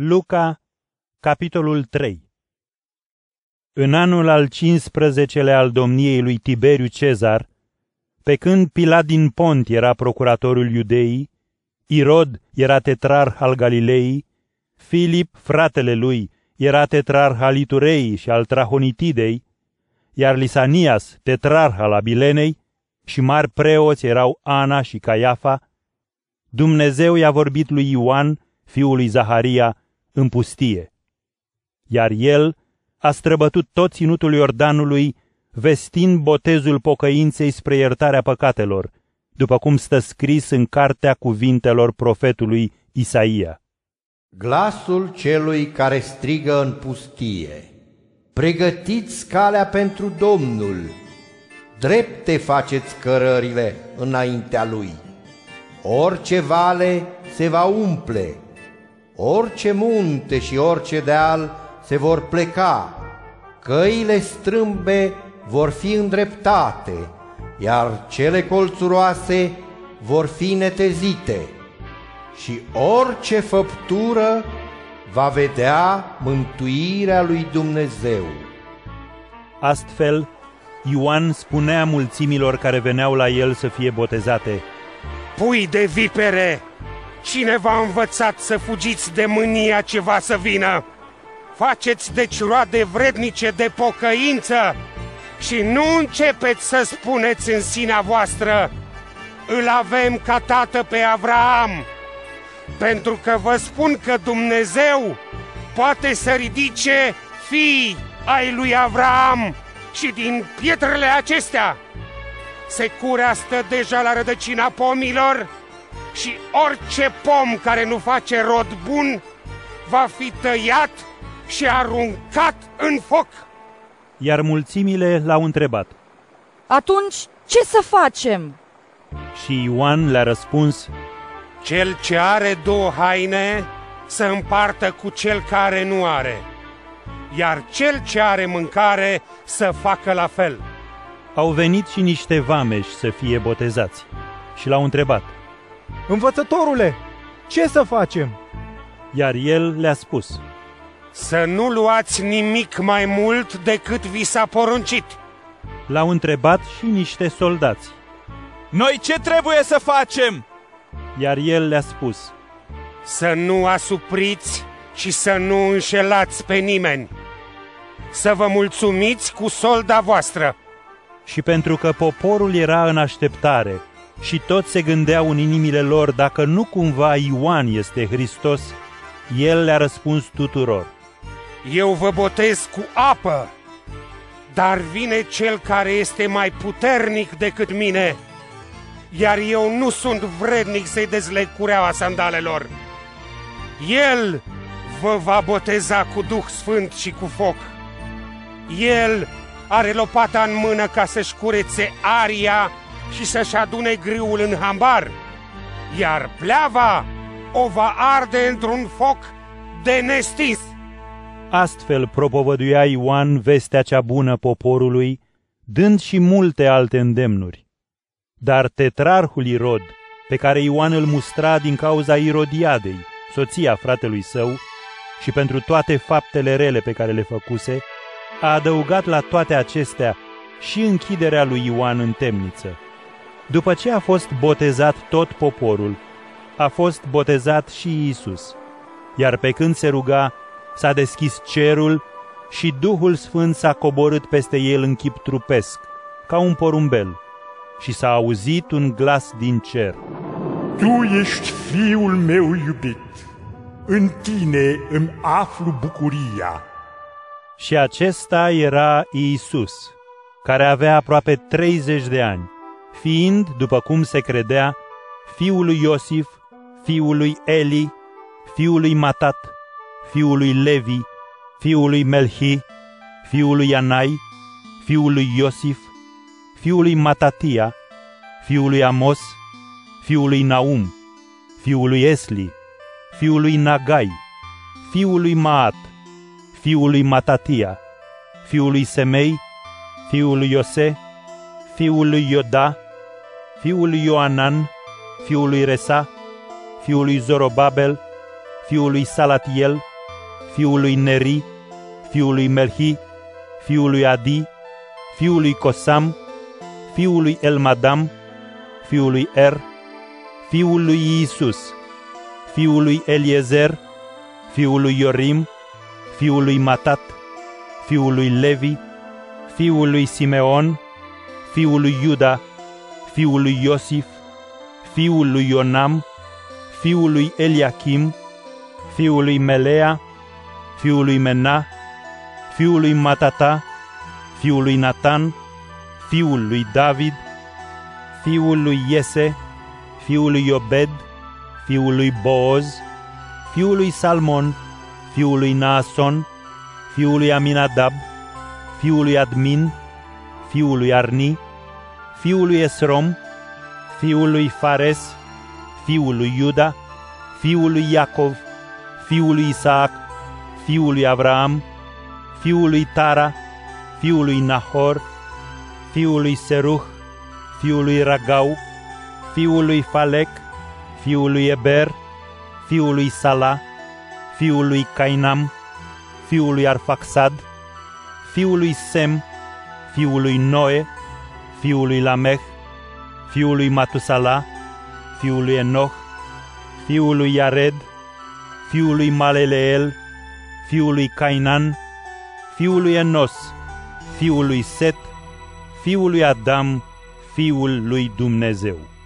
Luca, capitolul 3 În anul al 15-lea al domniei lui Tiberiu Cezar, pe când Pilat din Pont era procuratorul iudeii, Irod era tetrarh al Galilei, Filip, fratele lui, era tetrarh al Iturei și al Trahonitidei, iar Lisanias, tetrarh al Abilenei, și mari preoți erau Ana și Caiafa, Dumnezeu i-a vorbit lui Ioan, fiul lui Zaharia, în pustie. Iar el a străbătut tot ținutul Iordanului, vestind botezul pocăinței spre iertarea păcatelor, după cum stă scris în cartea cuvintelor profetului Isaia. Glasul celui care strigă în pustie, pregătiți calea pentru Domnul, drepte faceți cărările înaintea lui. Orice vale se va umple, orice munte și orice deal se vor pleca, căile strâmbe vor fi îndreptate, iar cele colțuroase vor fi netezite și orice făptură va vedea mântuirea lui Dumnezeu. Astfel, Ioan spunea mulțimilor care veneau la el să fie botezate, Pui de vipere! Cine v-a învățat să fugiți de mânia ce va să vină? Faceți deci roade vrednice de pocăință și nu începeți să spuneți în sinea voastră, îl avem ca tată pe Avraam, pentru că vă spun că Dumnezeu poate să ridice fii ai lui Avraam și din pietrele acestea securea stă deja la rădăcina pomilor și orice pom care nu face rod bun va fi tăiat și aruncat în foc. Iar mulțimile l-au întrebat. Atunci, ce să facem? Și Ioan le-a răspuns, Cel ce are două haine să împartă cu cel care nu are, iar cel ce are mâncare să facă la fel. Au venit și niște vameși să fie botezați și l-au întrebat. Învățătorule, ce să facem? Iar el le-a spus, Să nu luați nimic mai mult decât vi s-a poruncit. L-au întrebat și niște soldați. Noi ce trebuie să facem? Iar el le-a spus, Să nu asupriți și să nu înșelați pe nimeni. Să vă mulțumiți cu solda voastră. Și pentru că poporul era în așteptare și toți se gândeau în inimile lor dacă nu cumva Ioan este Hristos, el le-a răspuns tuturor. Eu vă botez cu apă, dar vine cel care este mai puternic decât mine, iar eu nu sunt vrednic să-i dezleg cureaua sandalelor. El vă va boteza cu Duh Sfânt și cu foc. El are lopata în mână ca să-și curețe aria și să-și adune grâul în hambar, iar pleava o va arde într-un foc de nestins. Astfel propovăduia Ioan vestea cea bună poporului, dând și multe alte îndemnuri. Dar tetrarhul Irod, pe care Ioan îl mustra din cauza Irodiadei, soția fratelui său, și pentru toate faptele rele pe care le făcuse, a adăugat la toate acestea și închiderea lui Ioan în temniță. După ce a fost botezat tot poporul, a fost botezat și Isus. Iar pe când se ruga, s-a deschis cerul și Duhul Sfânt s-a coborât peste el în chip trupesc, ca un porumbel, și s-a auzit un glas din cer. Tu ești fiul meu iubit, în tine îmi aflu bucuria. Și acesta era Iisus, care avea aproape 30 de ani, fiind, după cum se credea, fiul lui Iosif, fiul lui Eli, fiul lui Matat, fiul lui Levi, fiul lui Melhi, fiul lui Anai, fiul lui Iosif, fiul lui Matatia, fiul lui Amos, fiul lui Naum, fiul lui Esli, fiul lui Nagai, fiul lui Maat, fiul lui Matatia, fiul lui Semei, fiul lui Iose, fiul lui Ioda, fiul lui Ioanan, fiul lui Resa, fiul lui Zorobabel, fiul lui Salatiel, fiul lui Neri, fiul lui Melhi, fiul lui Adi, fiul lui Cosam, fiul lui Elmadam, fiul lui Er, fiul lui Iisus, fiul lui Eliezer, fiul lui Iorim, fiul lui Matat, fiul lui Levi, fiul lui Simeon, fiul lui Iuda, fiul lui Iosif, fiul lui Ionam, fiul lui Eliachim, fiul lui Melea, fiul lui Mena, fiul lui Matata, fiul lui Natan, fiul lui David, fiul lui Iese, fiul lui Iobed, fiul lui Booz, fiul lui Salmon, fiul lui Naason, fiul lui Aminadab, fiul lui Admin, fiul lui Arni, fiul lui Esrom, fiul lui Fares, fiul lui Iuda, fiul lui Iacov, fiul lui Isaac, fiul lui Avram, fiul lui Tara, fiul lui Nahor, fiul lui Seruh, fiul lui Ragau, fiul lui Falec, fiul lui Eber, fiul lui Sala, fiul lui Cainam, fiul lui Arfaxad, fiul lui Sem, fiul lui Noe, fiul lui Lamech, fiul lui Matusala, fiul lui Enoch, fiul lui Iared, fiul lui Maleleel, fiul lui Cainan, fiul lui Enos, fiul lui Set, fiul lui Adam, fiul lui Dumnezeu.